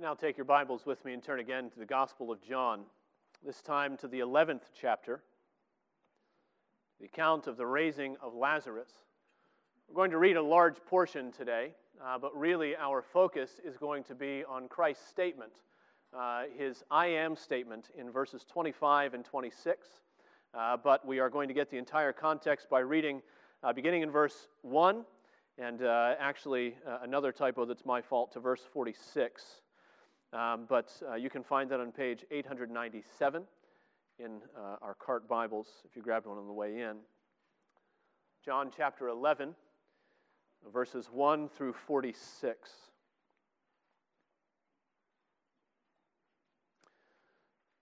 Now take your Bibles with me and turn again to the Gospel of John, this time to the 11th chapter, the account of the raising of Lazarus. We're going to read a large portion today, uh, but really our focus is going to be on Christ's statement, uh, his I am statement in verses 25 and 26. Uh, but we are going to get the entire context by reading uh, beginning in verse 1 and uh, actually uh, another typo that's my fault to verse 46. Um, but uh, you can find that on page 897 in uh, our cart Bibles if you grabbed one on the way in. John chapter 11, verses 1 through 46.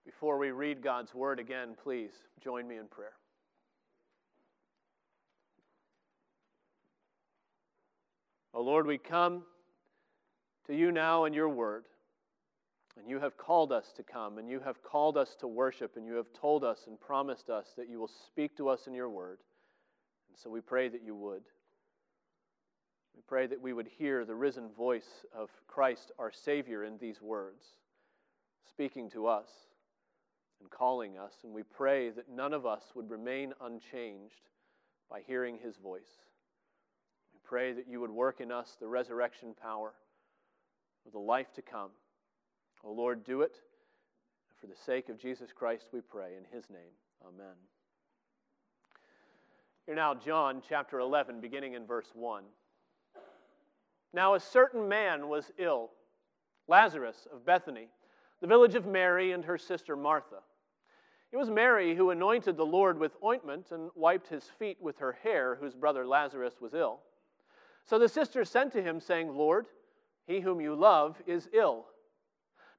Before we read God's word again, please join me in prayer. O oh Lord, we come to you now in your word. And you have called us to come, and you have called us to worship, and you have told us and promised us that you will speak to us in your word. And so we pray that you would. We pray that we would hear the risen voice of Christ, our Savior, in these words, speaking to us and calling us. And we pray that none of us would remain unchanged by hearing his voice. We pray that you would work in us the resurrection power of the life to come. O oh Lord, do it. For the sake of Jesus Christ, we pray. In his name, amen. Here now, John chapter 11, beginning in verse 1. Now, a certain man was ill, Lazarus of Bethany, the village of Mary and her sister Martha. It was Mary who anointed the Lord with ointment and wiped his feet with her hair, whose brother Lazarus was ill. So the sisters sent to him, saying, Lord, he whom you love is ill.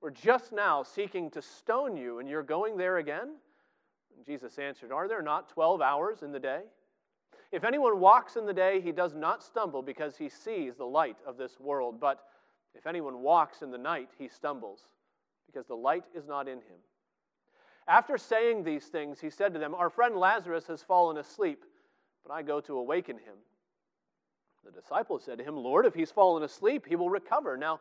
were just now seeking to stone you, and you're going there again? And Jesus answered, Are there not 12 hours in the day? If anyone walks in the day, he does not stumble because he sees the light of this world. But if anyone walks in the night, he stumbles because the light is not in him. After saying these things, he said to them, Our friend Lazarus has fallen asleep, but I go to awaken him. The disciples said to him, Lord, if he's fallen asleep, he will recover. Now,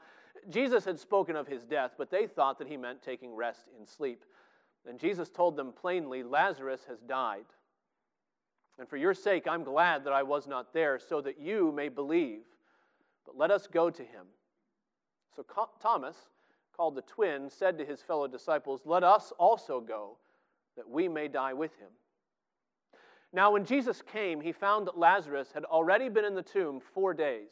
Jesus had spoken of his death, but they thought that he meant taking rest in sleep. And Jesus told them plainly, Lazarus has died. And for your sake, I'm glad that I was not there, so that you may believe. But let us go to him. So Thomas, called the twin, said to his fellow disciples, Let us also go, that we may die with him. Now, when Jesus came, he found that Lazarus had already been in the tomb four days.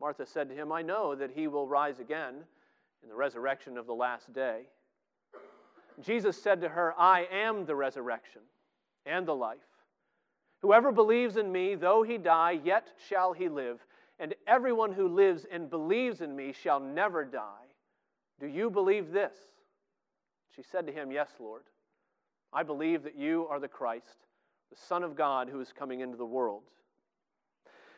Martha said to him, I know that he will rise again in the resurrection of the last day. Jesus said to her, I am the resurrection and the life. Whoever believes in me, though he die, yet shall he live. And everyone who lives and believes in me shall never die. Do you believe this? She said to him, Yes, Lord. I believe that you are the Christ, the Son of God who is coming into the world.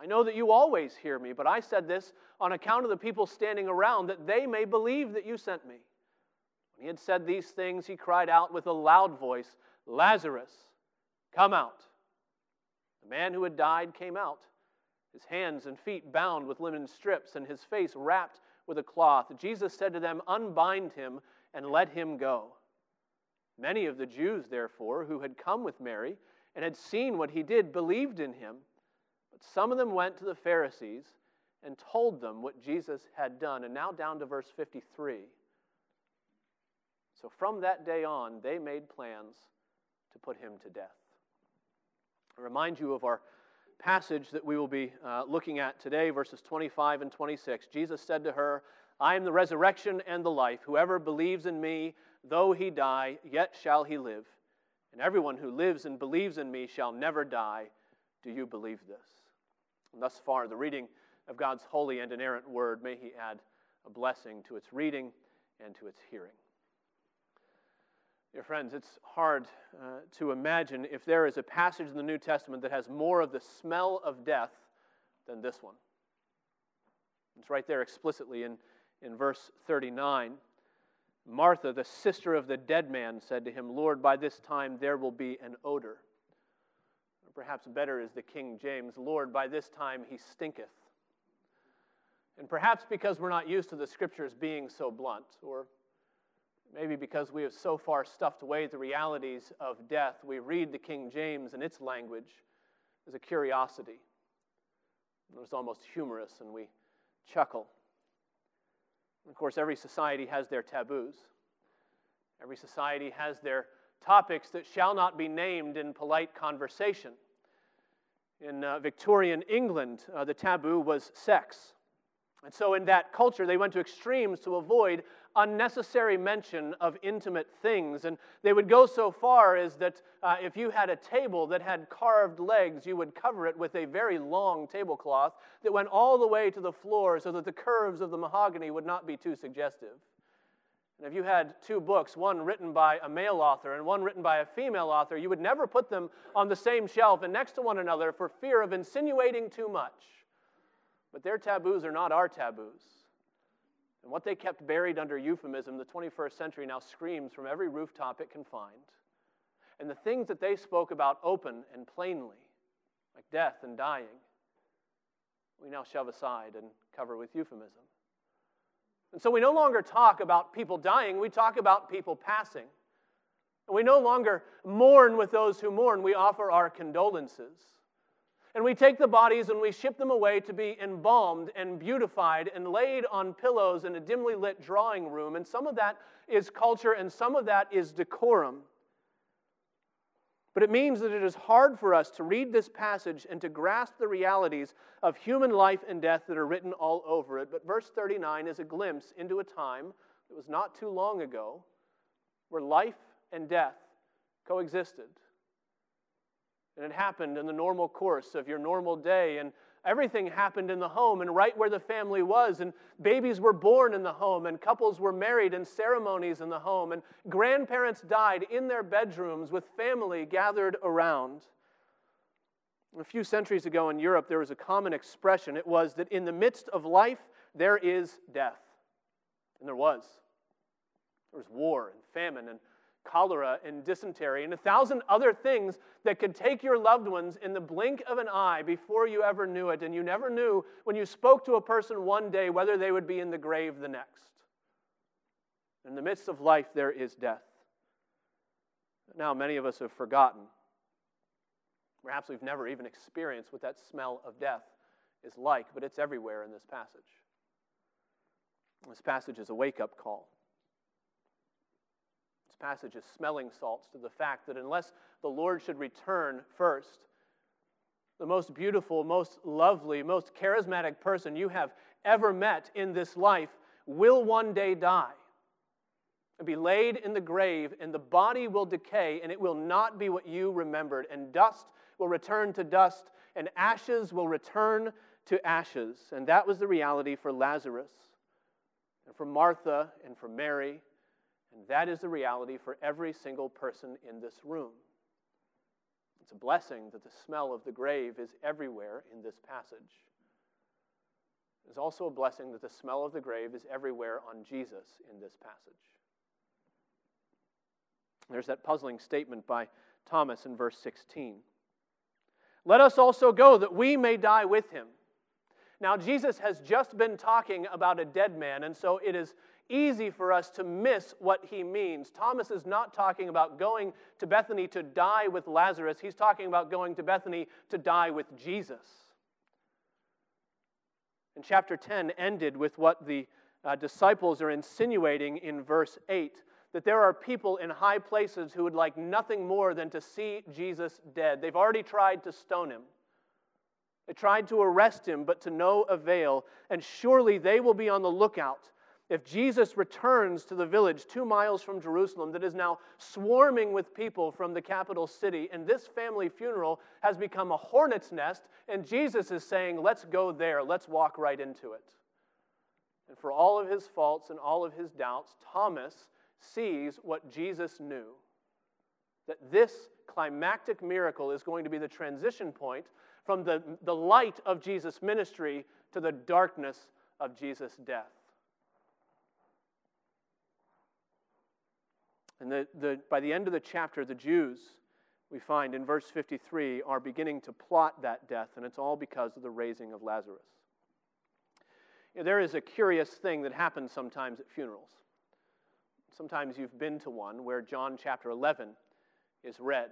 I know that you always hear me, but I said this on account of the people standing around, that they may believe that you sent me. When he had said these things, he cried out with a loud voice, Lazarus, come out. The man who had died came out, his hands and feet bound with linen strips, and his face wrapped with a cloth. Jesus said to them, Unbind him and let him go. Many of the Jews, therefore, who had come with Mary and had seen what he did, believed in him. But some of them went to the Pharisees and told them what Jesus had done. And now down to verse 53. So from that day on, they made plans to put him to death. I remind you of our passage that we will be uh, looking at today, verses 25 and 26. Jesus said to her, I am the resurrection and the life. Whoever believes in me, though he die, yet shall he live. And everyone who lives and believes in me shall never die. Do you believe this? And thus far, the reading of God's holy and inerrant word, may He add a blessing to its reading and to its hearing. Dear friends, it's hard uh, to imagine if there is a passage in the New Testament that has more of the smell of death than this one. It's right there explicitly in, in verse 39. Martha, the sister of the dead man, said to him, Lord, by this time there will be an odor perhaps better is the King James Lord, by this time he stinketh. And perhaps because we're not used to the scriptures being so blunt, or maybe because we have so far stuffed away the realities of death, we read the King James and its language as a curiosity. It was almost humorous, and we chuckle. Of course, every society has their taboos. Every society has their topics that shall not be named in polite conversation. In uh, Victorian England, uh, the taboo was sex. And so, in that culture, they went to extremes to avoid unnecessary mention of intimate things. And they would go so far as that uh, if you had a table that had carved legs, you would cover it with a very long tablecloth that went all the way to the floor so that the curves of the mahogany would not be too suggestive. And if you had two books, one written by a male author and one written by a female author, you would never put them on the same shelf and next to one another for fear of insinuating too much. But their taboos are not our taboos. And what they kept buried under euphemism, the 21st century now screams from every rooftop it can find. And the things that they spoke about open and plainly, like death and dying, we now shove aside and cover with euphemism. And so we no longer talk about people dying, we talk about people passing. And we no longer mourn with those who mourn, we offer our condolences. And we take the bodies and we ship them away to be embalmed and beautified and laid on pillows in a dimly lit drawing room. And some of that is culture and some of that is decorum. But it means that it is hard for us to read this passage and to grasp the realities of human life and death that are written all over it. But verse 39 is a glimpse into a time that was not too long ago where life and death coexisted. And it happened in the normal course of your normal day. And Everything happened in the home and right where the family was, and babies were born in the home, and couples were married, and ceremonies in the home, and grandparents died in their bedrooms with family gathered around. A few centuries ago in Europe, there was a common expression. It was that in the midst of life, there is death. And there was. There was war and famine and cholera and dysentery, and a thousand other things that could take your loved ones in the blink of an eye before you ever knew it. And you never knew when you spoke to a person one day whether they would be in the grave the next. In the midst of life, there is death. Now, many of us have forgotten. Perhaps we've never even experienced what that smell of death is like, but it's everywhere in this passage. This passage is a wake up call. This passage is smelling salts to the fact that unless the Lord should return first, the most beautiful, most lovely, most charismatic person you have ever met in this life will one day die and be laid in the grave, and the body will decay, and it will not be what you remembered, and dust will return to dust, and ashes will return to ashes. And that was the reality for Lazarus, and for Martha, and for Mary, and that is the reality for every single person in this room. It's a blessing that the smell of the grave is everywhere in this passage. It's also a blessing that the smell of the grave is everywhere on Jesus in this passage. There's that puzzling statement by Thomas in verse 16. Let us also go that we may die with him. Now, Jesus has just been talking about a dead man, and so it is easy for us to miss what he means. Thomas is not talking about going to Bethany to die with Lazarus, he's talking about going to Bethany to die with Jesus. And chapter 10 ended with what the uh, disciples are insinuating in verse 8 that there are people in high places who would like nothing more than to see Jesus dead. They've already tried to stone him. They tried to arrest him, but to no avail. And surely they will be on the lookout if Jesus returns to the village two miles from Jerusalem that is now swarming with people from the capital city, and this family funeral has become a hornet's nest, and Jesus is saying, Let's go there, let's walk right into it. And for all of his faults and all of his doubts, Thomas sees what Jesus knew that this climactic miracle is going to be the transition point from the, the light of Jesus' ministry to the darkness of Jesus' death. And the, the, by the end of the chapter, the Jews, we find in verse 53, are beginning to plot that death, and it's all because of the raising of Lazarus. There is a curious thing that happens sometimes at funerals. Sometimes you've been to one where John chapter 11 is read.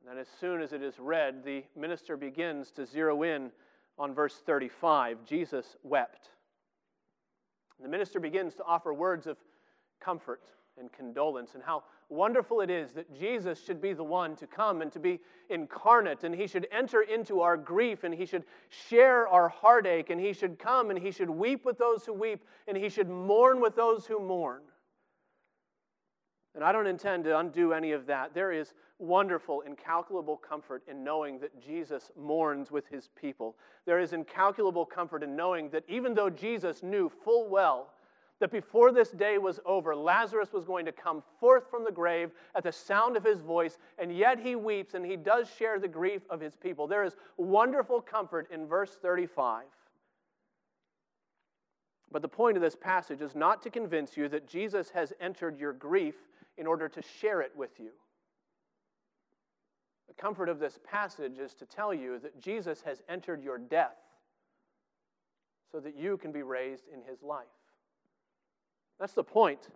And then, as soon as it is read, the minister begins to zero in on verse 35 Jesus wept. The minister begins to offer words of comfort and condolence, and how wonderful it is that Jesus should be the one to come and to be incarnate, and he should enter into our grief, and he should share our heartache, and he should come and he should weep with those who weep, and he should mourn with those who mourn. And I don't intend to undo any of that. There is wonderful, incalculable comfort in knowing that Jesus mourns with his people. There is incalculable comfort in knowing that even though Jesus knew full well that before this day was over, Lazarus was going to come forth from the grave at the sound of his voice, and yet he weeps and he does share the grief of his people. There is wonderful comfort in verse 35. But the point of this passage is not to convince you that Jesus has entered your grief in order to share it with you. The comfort of this passage is to tell you that Jesus has entered your death so that you can be raised in his life. That's the point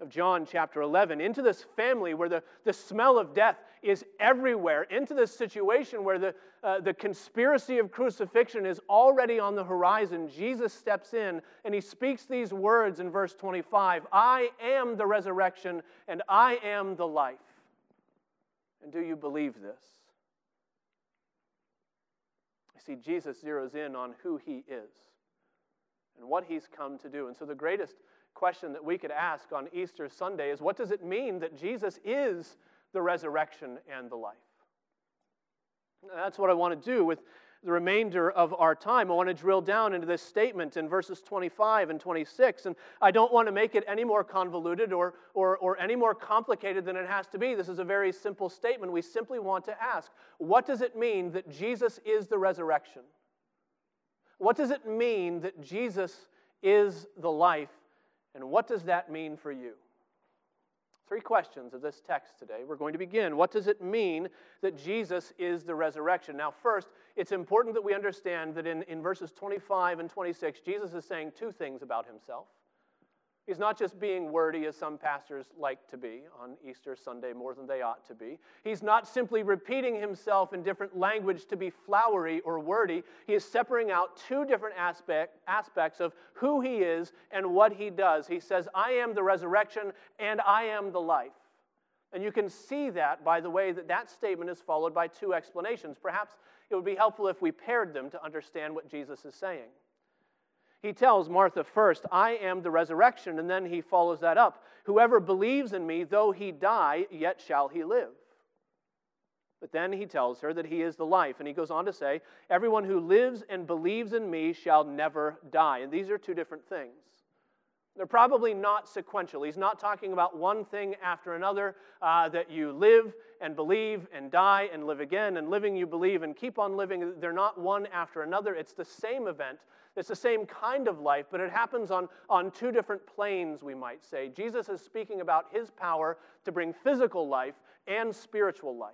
of John chapter 11. Into this family where the, the smell of death is everywhere, into this situation where the, uh, the conspiracy of crucifixion is already on the horizon, Jesus steps in and he speaks these words in verse 25 I am the resurrection and I am the life. And do you believe this? You see, Jesus zeroes in on who he is and what he's come to do. And so the greatest question that we could ask on Easter Sunday is what does it mean that Jesus is the resurrection and the life? And that's what I want to do with the remainder of our time. I want to drill down into this statement in verses 25 and 26. And I don't want to make it any more convoluted or, or, or any more complicated than it has to be. This is a very simple statement. We simply want to ask what does it mean that Jesus is the resurrection? What does it mean that Jesus is the life and what does that mean for you? Three questions of this text today. We're going to begin. What does it mean that Jesus is the resurrection? Now, first, it's important that we understand that in, in verses 25 and 26, Jesus is saying two things about himself. He's not just being wordy, as some pastors like to be on Easter Sunday more than they ought to be. He's not simply repeating himself in different language to be flowery or wordy. He is separating out two different aspect, aspects of who he is and what he does. He says, I am the resurrection and I am the life. And you can see that by the way that that statement is followed by two explanations. Perhaps it would be helpful if we paired them to understand what Jesus is saying. He tells Martha first, I am the resurrection, and then he follows that up. Whoever believes in me, though he die, yet shall he live. But then he tells her that he is the life, and he goes on to say, Everyone who lives and believes in me shall never die. And these are two different things. They're probably not sequential. He's not talking about one thing after another, uh, that you live and believe and die and live again, and living you believe and keep on living. They're not one after another. It's the same event it's the same kind of life, but it happens on, on two different planes, we might say. Jesus is speaking about his power to bring physical life and spiritual life.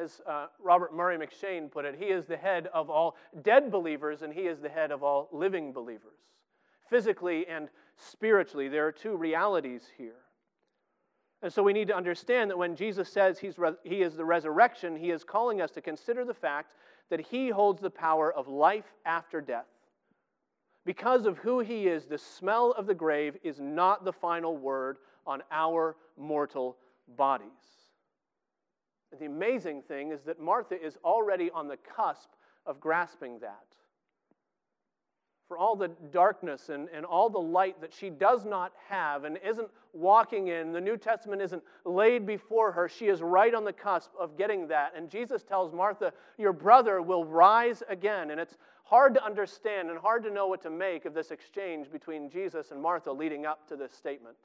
As uh, Robert Murray M'Cheyne put it, he is the head of all dead believers and he is the head of all living believers. Physically and spiritually, there are two realities here. And so we need to understand that when Jesus says he's re- he is the resurrection, he is calling us to consider the fact that he holds the power of life after death. Because of who he is, the smell of the grave is not the final word on our mortal bodies. The amazing thing is that Martha is already on the cusp of grasping that for all the darkness and, and all the light that she does not have and isn't walking in. The New Testament isn't laid before her. She is right on the cusp of getting that. And Jesus tells Martha, Your brother will rise again. And it's hard to understand and hard to know what to make of this exchange between Jesus and Martha leading up to this statement.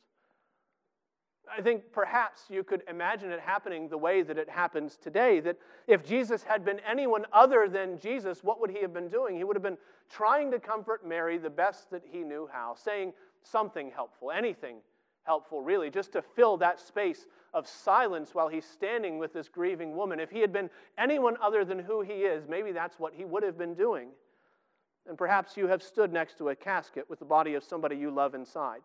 I think perhaps you could imagine it happening the way that it happens today. That if Jesus had been anyone other than Jesus, what would he have been doing? He would have been trying to comfort Mary the best that he knew how, saying something helpful, anything helpful, really, just to fill that space of silence while he's standing with this grieving woman. If he had been anyone other than who he is, maybe that's what he would have been doing. And perhaps you have stood next to a casket with the body of somebody you love inside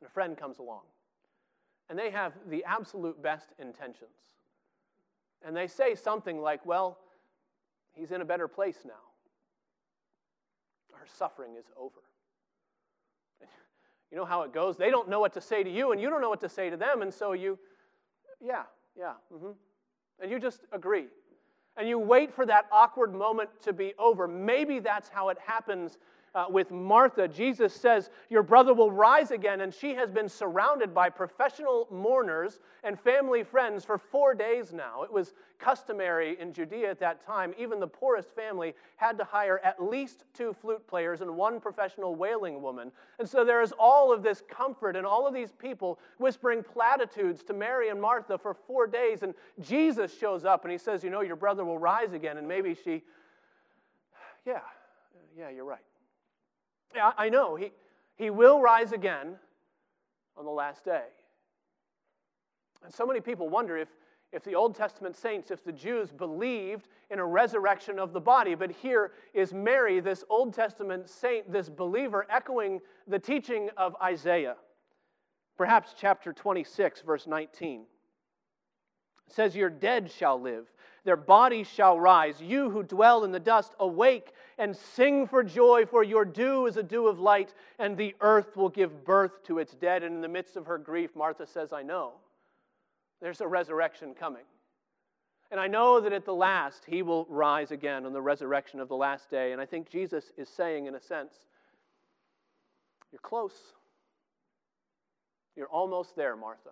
and a friend comes along. And they have the absolute best intentions. And they say something like, Well, he's in a better place now. Our suffering is over. You know how it goes? They don't know what to say to you, and you don't know what to say to them, and so you, yeah, yeah, mm-hmm. And you just agree. And you wait for that awkward moment to be over. Maybe that's how it happens uh, with Martha, Jesus says, Your brother will rise again, and she has been surrounded by professional mourners and family friends for four days now. It was customary in Judea at that time. Even the poorest family had to hire at least two flute players and one professional wailing woman. And so there is all of this comfort and all of these people whispering platitudes to Mary and Martha for four days. And Jesus shows up and he says, You know, your brother will rise again. And maybe she, yeah, yeah, you're right. Yeah, I know. He, he will rise again on the last day. And so many people wonder if, if the Old Testament saints, if the Jews believed in a resurrection of the body. But here is Mary, this Old Testament saint, this believer, echoing the teaching of Isaiah. Perhaps chapter 26, verse 19. It says, Your dead shall live, their bodies shall rise. You who dwell in the dust, awake and sing for joy, for your dew is a dew of light, and the earth will give birth to its dead. And in the midst of her grief, Martha says, I know. There's a resurrection coming. And I know that at the last, he will rise again on the resurrection of the last day. And I think Jesus is saying, in a sense, You're close. You're almost there, Martha.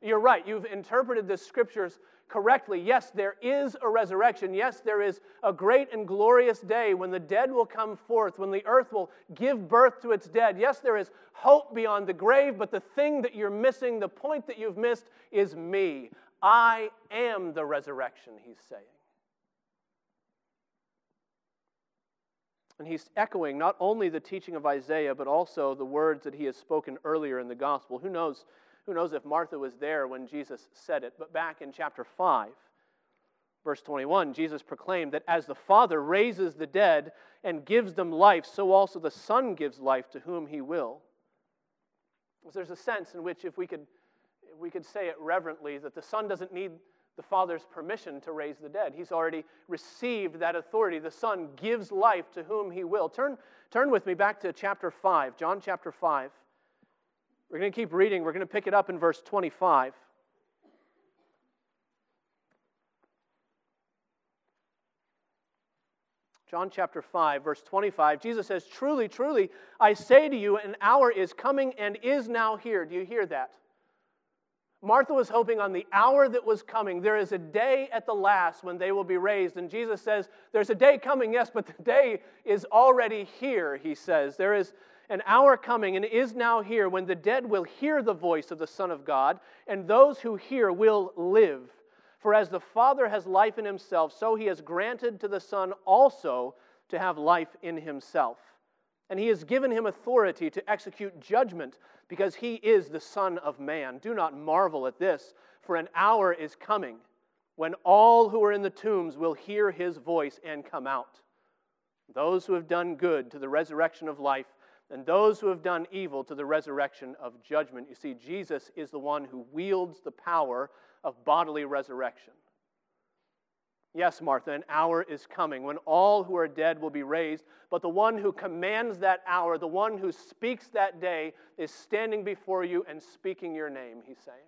You're right. You've interpreted the scriptures correctly. Yes, there is a resurrection. Yes, there is a great and glorious day when the dead will come forth, when the earth will give birth to its dead. Yes, there is hope beyond the grave, but the thing that you're missing, the point that you've missed, is me. I am the resurrection, he's saying. And he's echoing not only the teaching of Isaiah, but also the words that he has spoken earlier in the gospel. Who knows? Who knows if Martha was there when Jesus said it? But back in chapter 5, Verse 21 Jesus proclaimed that as the Father raises the dead and gives them life, so also the Son gives life to whom he will. There's a sense in which, if we could, if we could say it reverently, that the Son doesn't need the Father's permission to raise the dead. He's already received that authority. The Son gives life to whom he will. Turn, turn with me back to chapter 5, John chapter 5. We're going to keep reading. We're going to pick it up in verse 25. John chapter 5, verse 25, Jesus says, Truly, truly, I say to you, an hour is coming and is now here. Do you hear that? Martha was hoping on the hour that was coming. There is a day at the last when they will be raised. And Jesus says, There's a day coming, yes, but the day is already here, he says. There is an hour coming and is now here when the dead will hear the voice of the Son of God, and those who hear will live. For as the Father has life in himself, so he has granted to the Son also to have life in himself. And he has given him authority to execute judgment because he is the Son of Man. Do not marvel at this, for an hour is coming when all who are in the tombs will hear his voice and come out. Those who have done good to the resurrection of life, and those who have done evil to the resurrection of judgment. You see, Jesus is the one who wields the power of bodily resurrection. Yes, Martha, an hour is coming when all who are dead will be raised, but the one who commands that hour, the one who speaks that day, is standing before you and speaking your name, he's saying.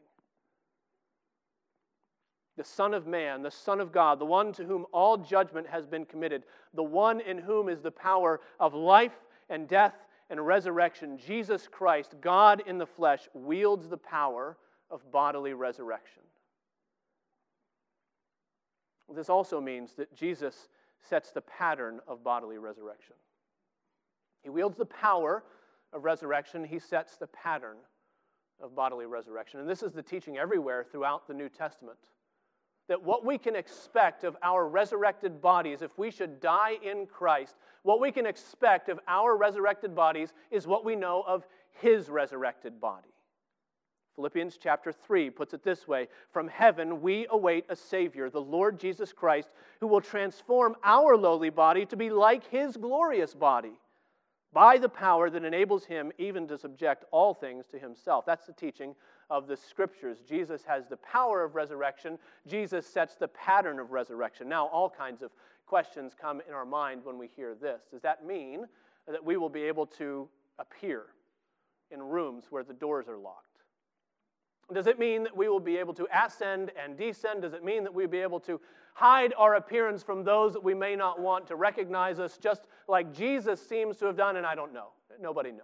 The Son of Man, the Son of God, the one to whom all judgment has been committed, the one in whom is the power of life and death and resurrection, Jesus Christ, God in the flesh, wields the power of bodily resurrection. This also means that Jesus sets the pattern of bodily resurrection. He wields the power of resurrection, he sets the pattern of bodily resurrection. And this is the teaching everywhere throughout the New Testament. That what we can expect of our resurrected bodies, if we should die in Christ, what we can expect of our resurrected bodies is what we know of his resurrected body. Philippians chapter 3 puts it this way From heaven we await a Savior, the Lord Jesus Christ, who will transform our lowly body to be like his glorious body by the power that enables him even to subject all things to himself. That's the teaching of the scriptures. Jesus has the power of resurrection, Jesus sets the pattern of resurrection. Now, all kinds of questions come in our mind when we hear this. Does that mean that we will be able to appear in rooms where the doors are locked? Does it mean that we will be able to ascend and descend? Does it mean that we'll be able to hide our appearance from those that we may not want to recognize us, just like Jesus seems to have done? And I don't know. Nobody knows.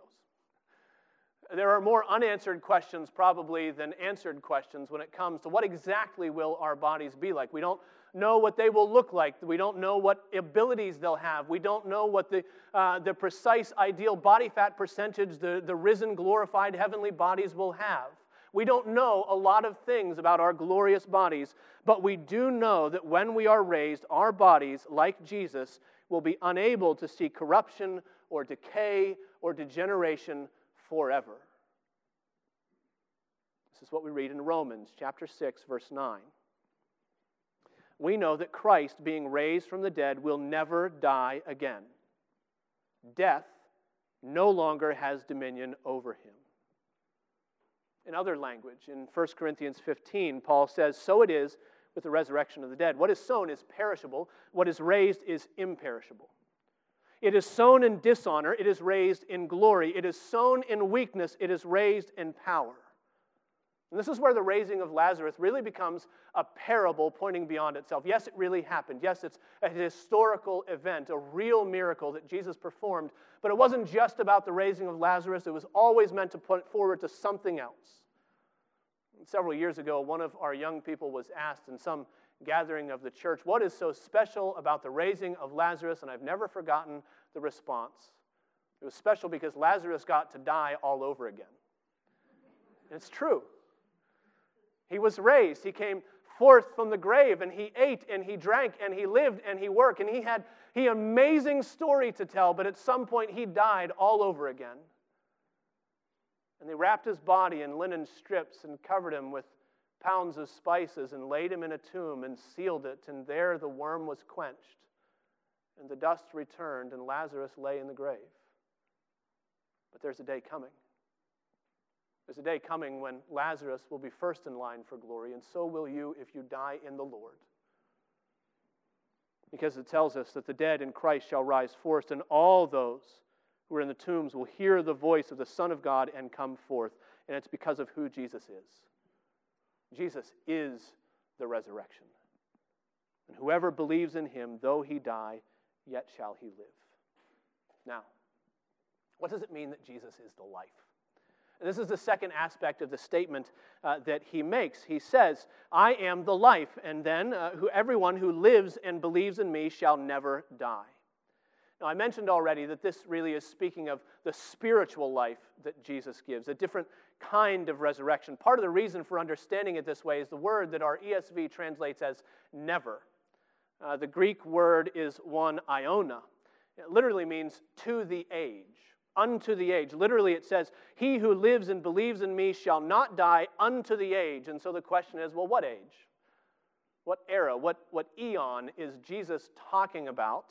There are more unanswered questions, probably, than answered questions when it comes to what exactly will our bodies be like. We don't know what they will look like. We don't know what abilities they'll have. We don't know what the, uh, the precise ideal body fat percentage the, the risen, glorified heavenly bodies will have. We don't know a lot of things about our glorious bodies, but we do know that when we are raised, our bodies, like Jesus, will be unable to see corruption or decay or degeneration forever. This is what we read in Romans chapter 6 verse 9. We know that Christ being raised from the dead will never die again. Death no longer has dominion over him in other language. In 1 Corinthians 15, Paul says, So it is with the resurrection of the dead. What is sown is perishable, what is raised is imperishable. It is sown in dishonor, it is raised in glory. It is sown in weakness, it is raised in power. And this is where the raising of Lazarus really becomes a parable pointing beyond itself. Yes, it really happened. Yes, it's a historical event, a real miracle that Jesus performed. But it wasn't just about the raising of Lazarus, it was always meant to point forward to something else. Several years ago, one of our young people was asked in some gathering of the church, What is so special about the raising of Lazarus? And I've never forgotten the response. It was special because Lazarus got to die all over again. And it's true. He was raised. He came forth from the grave and he ate and he drank and he lived and he worked and he had he amazing story to tell, but at some point he died all over again. And they wrapped his body in linen strips and covered him with pounds of spices and laid him in a tomb and sealed it, and there the worm was quenched, and the dust returned, and Lazarus lay in the grave. But there's a day coming. There's a day coming when Lazarus will be first in line for glory, and so will you if you die in the Lord. Because it tells us that the dead in Christ shall rise first, and all those who are in the tombs will hear the voice of the Son of God and come forth. And it's because of who Jesus is. Jesus is the resurrection. And whoever believes in him, though he die, yet shall he live. Now, what does it mean that Jesus is the life? This is the second aspect of the statement uh, that he makes. He says, I am the life, and then uh, who, everyone who lives and believes in me shall never die. Now, I mentioned already that this really is speaking of the spiritual life that Jesus gives, a different kind of resurrection. Part of the reason for understanding it this way is the word that our ESV translates as never. Uh, the Greek word is one iona. It literally means to the age, unto the age. Literally, it says, He who lives and believes in me shall not die unto the age. And so the question is, well, what age? What era? What, what eon is Jesus talking about?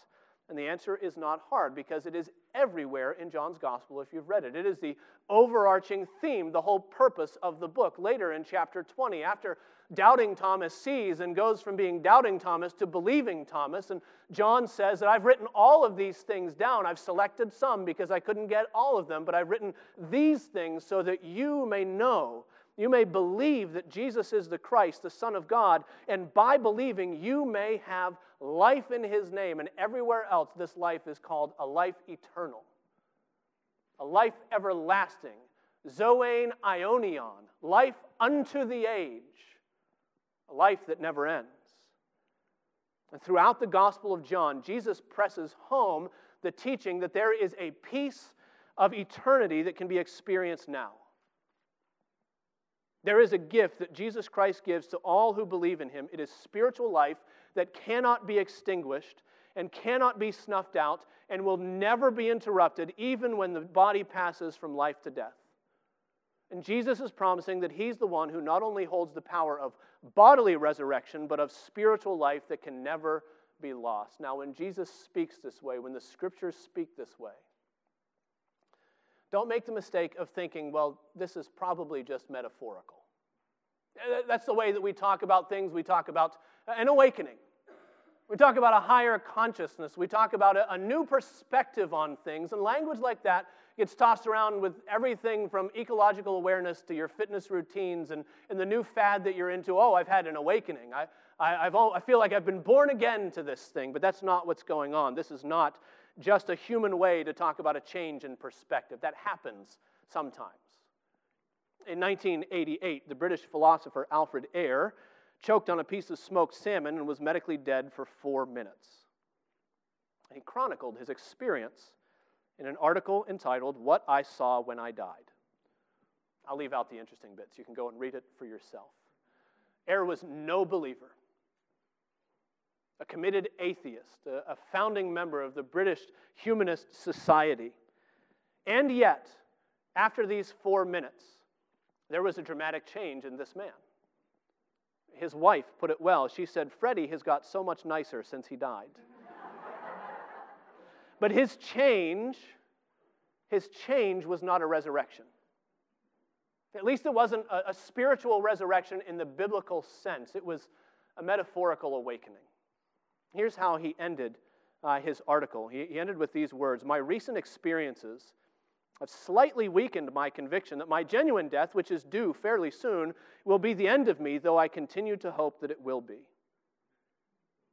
And the answer is not hard because it is everywhere in John's gospel if you've read it. It is the overarching theme, the whole purpose of the book. Later in chapter 20, after doubting Thomas sees and goes from being doubting Thomas to believing Thomas, and John says that I've written all of these things down. I've selected some because I couldn't get all of them, but I've written these things so that you may know you may believe that Jesus is the Christ, the Son of God, and by believing, you may have life in His name. And everywhere else, this life is called a life eternal, a life everlasting, Zoe Aionion, life unto the age, a life that never ends. And throughout the Gospel of John, Jesus presses home the teaching that there is a peace of eternity that can be experienced now. There is a gift that Jesus Christ gives to all who believe in him. It is spiritual life that cannot be extinguished and cannot be snuffed out and will never be interrupted, even when the body passes from life to death. And Jesus is promising that he's the one who not only holds the power of bodily resurrection, but of spiritual life that can never be lost. Now, when Jesus speaks this way, when the scriptures speak this way, don't make the mistake of thinking, well, this is probably just metaphorical. That's the way that we talk about things. We talk about an awakening. We talk about a higher consciousness. We talk about a, a, new perspective on things. And language like that gets tossed around with everything from ecological awareness to your fitness routines and, and the new fad that you're into. Oh, I've had an awakening. I, I, I've, I feel like I've been born again to this thing. But that's not what's going on. This is not just a human way to talk about a change in perspective. That happens sometimes. In 1988, the British philosopher Alfred Ayer choked on a piece of smoked salmon and was medically dead for four minutes. He chronicled his experience in an article entitled What I Saw When I Died. I'll leave out the interesting bits. You can go and read it for yourself. Ayer was no believer a committed atheist, a, a founding member of the British Humanist Society. And yet, after these four minutes, there was a dramatic change in this man. His wife put it well. She said, Freddie has got so much nicer since he died. but his change, his change was not a resurrection. At least it wasn't a, a spiritual resurrection in the biblical sense, it was a metaphorical awakening. Here's how he ended uh, his article. He, he ended with these words My recent experiences have slightly weakened my conviction that my genuine death, which is due fairly soon, will be the end of me, though I continue to hope that it will be.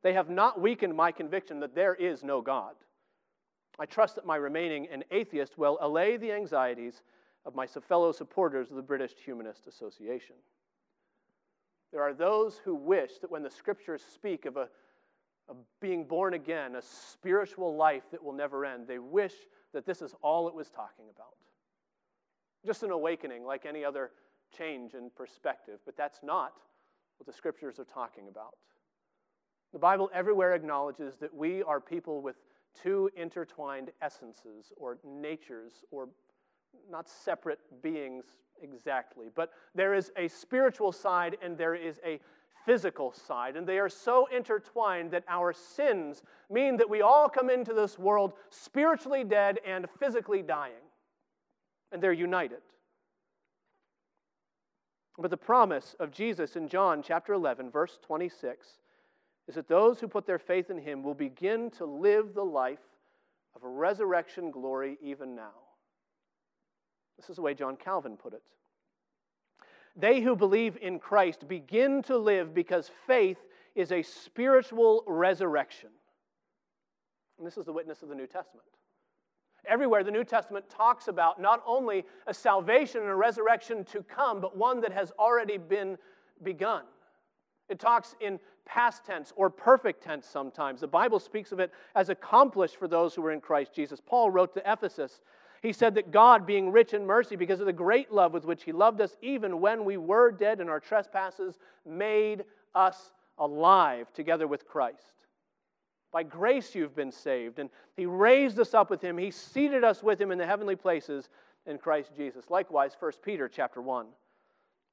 They have not weakened my conviction that there is no God. I trust that my remaining an atheist will allay the anxieties of my fellow supporters of the British Humanist Association. There are those who wish that when the scriptures speak of a being born again, a spiritual life that will never end. They wish that this is all it was talking about. Just an awakening like any other change in perspective, but that's not what the scriptures are talking about. The Bible everywhere acknowledges that we are people with two intertwined essences or natures or not separate beings exactly, but there is a spiritual side and there is a physical side, and they are so intertwined that our sins mean that we all come into this world spiritually dead and physically dying, and they're united. But the promise of Jesus in John chapter 11, verse 26, is that those who put their faith in him will begin to live the life of resurrection glory even now. This is the way John Calvin put it. They who believe in Christ begin to live because faith is a spiritual resurrection. And this is the witness of the New Testament. Everywhere the New Testament talks about not only a salvation and a resurrection to come, but one that has already been begun. It talks in past tense or perfect tense sometimes. The Bible speaks of it as accomplished for those who are in Christ Jesus. Paul wrote to Ephesus he said that God, being rich in mercy, because of the great love with which He loved us, even when we were dead in our trespasses, made us alive together with Christ. By grace you've been saved. And He raised us up with Him. He seated us with Him in the heavenly places in Christ Jesus. Likewise, 1 Peter chapter 1,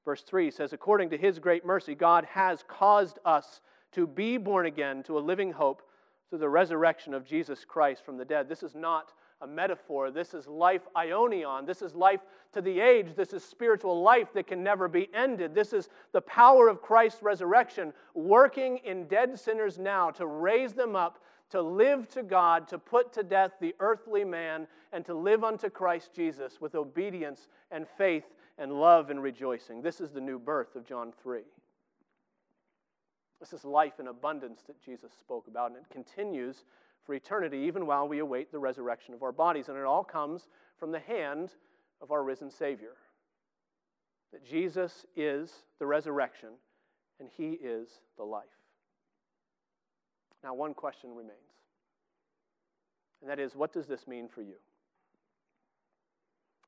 verse 3 says, According to His great mercy, God has caused us to be born again to a living hope through the resurrection of Jesus Christ from the dead. This is not a metaphor. This is life aionion. This is life to the age. This is spiritual life that can never be ended. This is the power of Christ's resurrection working in dead sinners now to raise them up, to live to God, to put to death the earthly man, and to live unto Christ Jesus with obedience and faith and love and rejoicing. This is the new birth of John 3. This is life in abundance that Jesus spoke about, and it continues for eternity, even while we await the resurrection of our bodies. And it all comes from the hand of our risen Savior. That Jesus is the resurrection and He is the life. Now, one question remains, and that is what does this mean for you?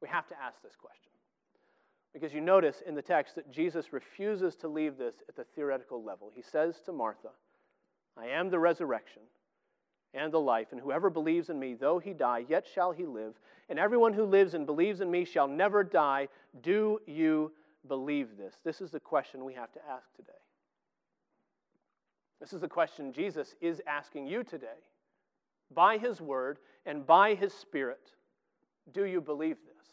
We have to ask this question. Because you notice in the text that Jesus refuses to leave this at the theoretical level. He says to Martha, I am the resurrection and the life. And whoever believes in me, though he die, yet shall he live. And everyone who lives and believes in me shall never die. Do you believe this? This is the question we have to ask today. This is the question Jesus is asking you today. By his word and by his spirit, do you believe this?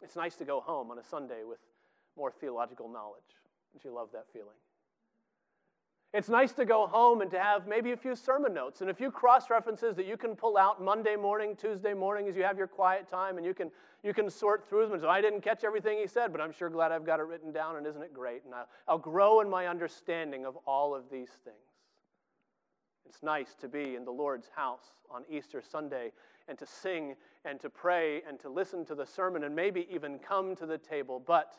It's nice to go home on a Sunday with more theological knowledge. Don't you love that feeling? It's nice to go home and to have maybe a few sermon notes and a few cross references that you can pull out Monday morning, Tuesday morning as you have your quiet time and you can, you can sort through them. So I didn't catch everything he said, but I'm sure glad I've got it written down and isn't it great? And I'll, I'll grow in my understanding of all of these things. It's nice to be in the Lord's house on Easter Sunday and to sing and to pray and to listen to the sermon and maybe even come to the table. But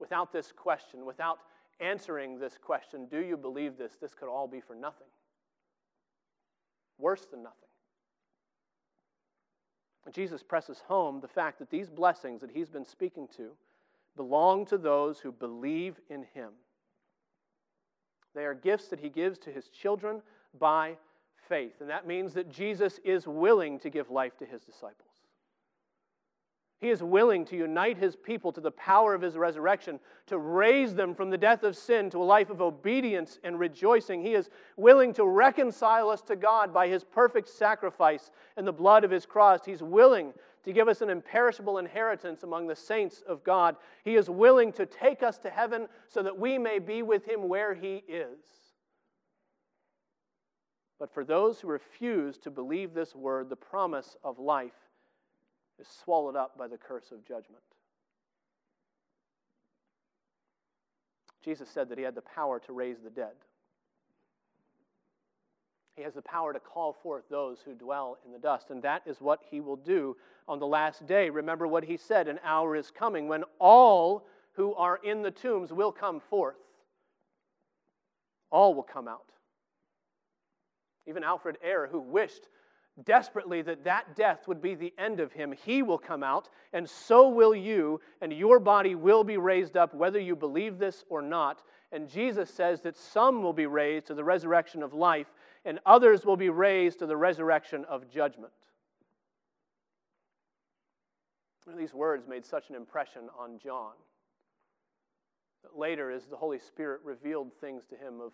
without this question, without answering this question do you believe this? This could all be for nothing. Worse than nothing. Jesus presses home the fact that these blessings that he's been speaking to belong to those who believe in him. They are gifts that he gives to his children by faith. And that means that Jesus is willing to give life to his disciples. He is willing to unite his people to the power of his resurrection, to raise them from the death of sin to a life of obedience and rejoicing. He is willing to reconcile us to God by his perfect sacrifice and the blood of his cross. He's willing to give us an imperishable inheritance among the saints of God. He is willing to take us to heaven so that we may be with him where he is. But for those who refuse to believe this word, the promise of life is swallowed up by the curse of judgment. Jesus said that he had the power to raise the dead. He has the power to call forth those who dwell in the dust, and that is what he will do on the last day. Remember what he said an hour is coming when all who are in the tombs will come forth. All will come out. Even Alfred Ayer, who wished desperately that that death would be the end of him. He will come out, and so will you, and your body will be raised up, whether you believe this or not. And Jesus says that some will be raised to the resurrection of life, and others will be raised to the resurrection of judgment. These words made such an impression on John that later, as the Holy Spirit revealed things to him of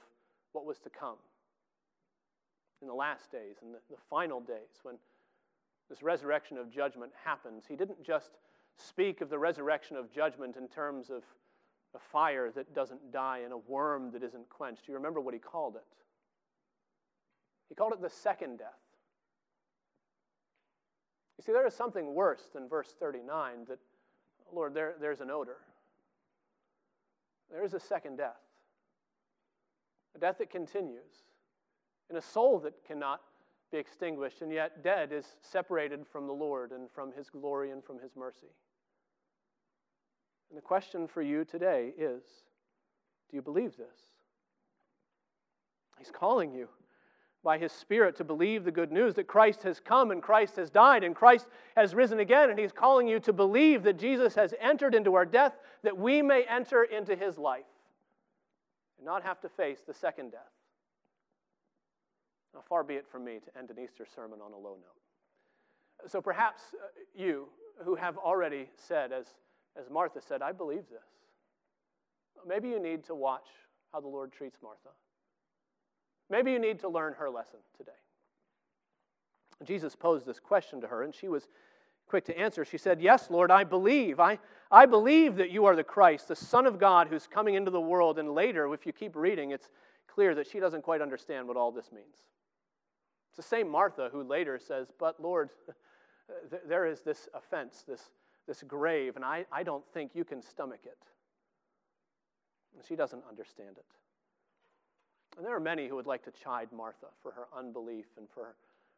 what was to come in the last days and the, the final days when this resurrection of judgment happens, he didn't just speak of the resurrection of judgment in terms of a fire that doesn't die and a worm that isn't quenched. You remember what he called it? He called it the second death. You see, there is something worse than verse 39 that, Lord, there, there's an odor. There is a second death, a death that continues, in a soul that cannot be extinguished, and yet dead is separated from the Lord and from his glory and from his mercy. And the question for you today is do you believe this? He's calling you by his Spirit to believe the good news that Christ has come and Christ has died and Christ has risen again. And he's calling you to believe that Jesus has entered into our death that we may enter into his life and not have to face the second death. Now, far be it from me to end an Easter sermon on a low note. So perhaps uh, you who have already said, as, as Martha said, I believe this. Maybe you need to watch how the Lord treats Martha. Maybe you need to learn her lesson today. Jesus posed this question to her, and she was quick to answer. She said, Yes, Lord, I believe. I, I believe that you are the Christ, the Son of God who's coming into the world. And later, if you keep reading, it's clear that she doesn't quite understand what all this means. It's the same Martha who later says, But Lord, there is this offense, this, this grave, and I, I don't think you can stomach it. And she doesn't understand it. And there are many who would like to chide Martha for her unbelief and for her,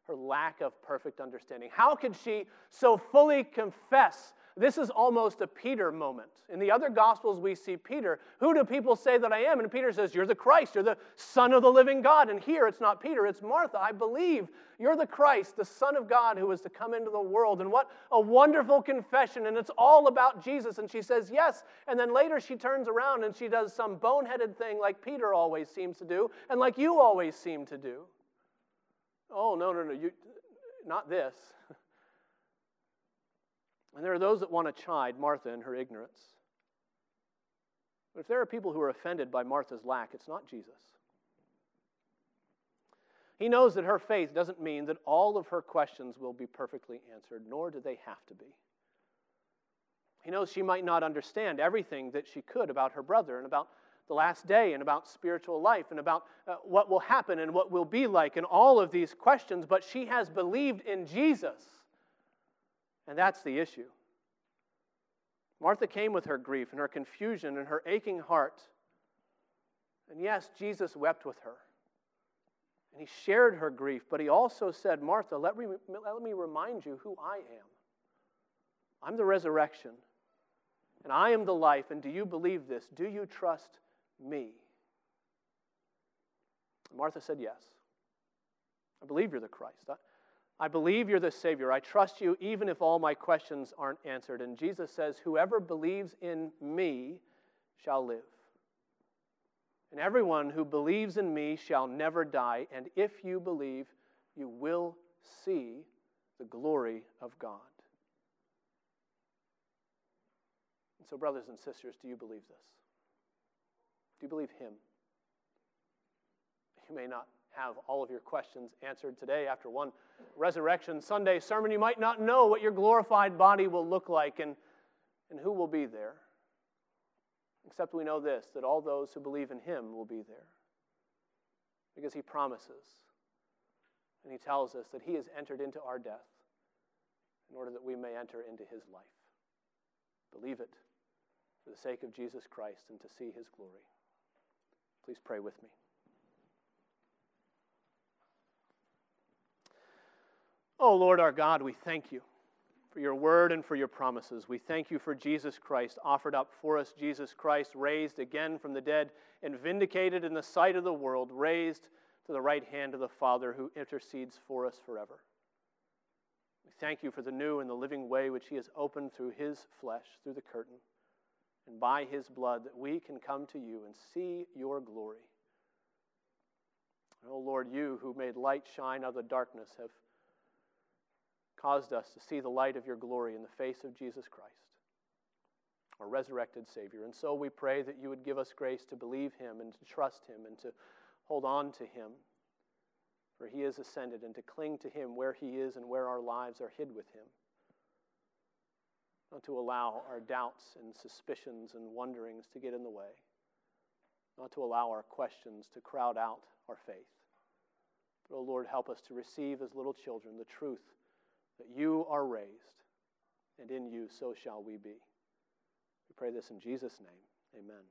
her lack of perfect understanding. How could she so fully confess this is almost a Peter moment. In the other Gospels, we see Peter. Who do people say that I am? And Peter says, You're the Christ. You're the Son of the living God. And here it's not Peter, it's Martha. I believe you're the Christ, the Son of God who is to come into the world. And what a wonderful confession. And it's all about Jesus. And she says, Yes. And then later she turns around and she does some boneheaded thing like Peter always seems to do and like you always seem to do. Oh, no, no, no. You, not this. And there are those that want to chide Martha in her ignorance. But if there are people who are offended by Martha's lack, it's not Jesus. He knows that her faith doesn't mean that all of her questions will be perfectly answered, nor do they have to be. He knows she might not understand everything that she could about her brother and about the last day and about spiritual life and about uh, what will happen and what will be like and all of these questions, but she has believed in Jesus. And that's the issue. Martha came with her grief and her confusion and her aching heart. And yes, Jesus wept with her. And he shared her grief, but he also said, Martha, let me, let me remind you who I am. I'm the resurrection, and I am the life. And do you believe this? Do you trust me? Martha said, Yes. I believe you're the Christ. I believe you're the Savior. I trust you even if all my questions aren't answered. And Jesus says, Whoever believes in me shall live. And everyone who believes in me shall never die. And if you believe, you will see the glory of God. And so, brothers and sisters, do you believe this? Do you believe Him? You may not have all of your questions answered today after one Resurrection Sunday sermon. You might not know what your glorified body will look like and, and who will be there. Except we know this that all those who believe in Him will be there. Because He promises and He tells us that He has entered into our death in order that we may enter into His life. Believe it for the sake of Jesus Christ and to see His glory. Please pray with me. Oh, Lord our God, we thank you for your word and for your promises. We thank you for Jesus Christ, offered up for us, Jesus Christ, raised again from the dead and vindicated in the sight of the world, raised to the right hand of the Father who intercedes for us forever. We thank you for the new and the living way which he has opened through his flesh, through the curtain, and by his blood, that we can come to you and see your glory. Oh Lord, you who made light shine out of the darkness have caused us to see the light of your glory in the face of Jesus Christ, our resurrected Savior. And so we pray that you would give us grace to believe him and to trust him and to hold on to him, for he is ascended, and to cling to him where he is and where our lives are hid with him. Not to allow our doubts and suspicions and wonderings to get in the way. Not to allow our questions to crowd out our faith. But, oh Lord, help us to receive as little children the truth that you are raised, and in you so shall we be. We pray this in Jesus' name. Amen.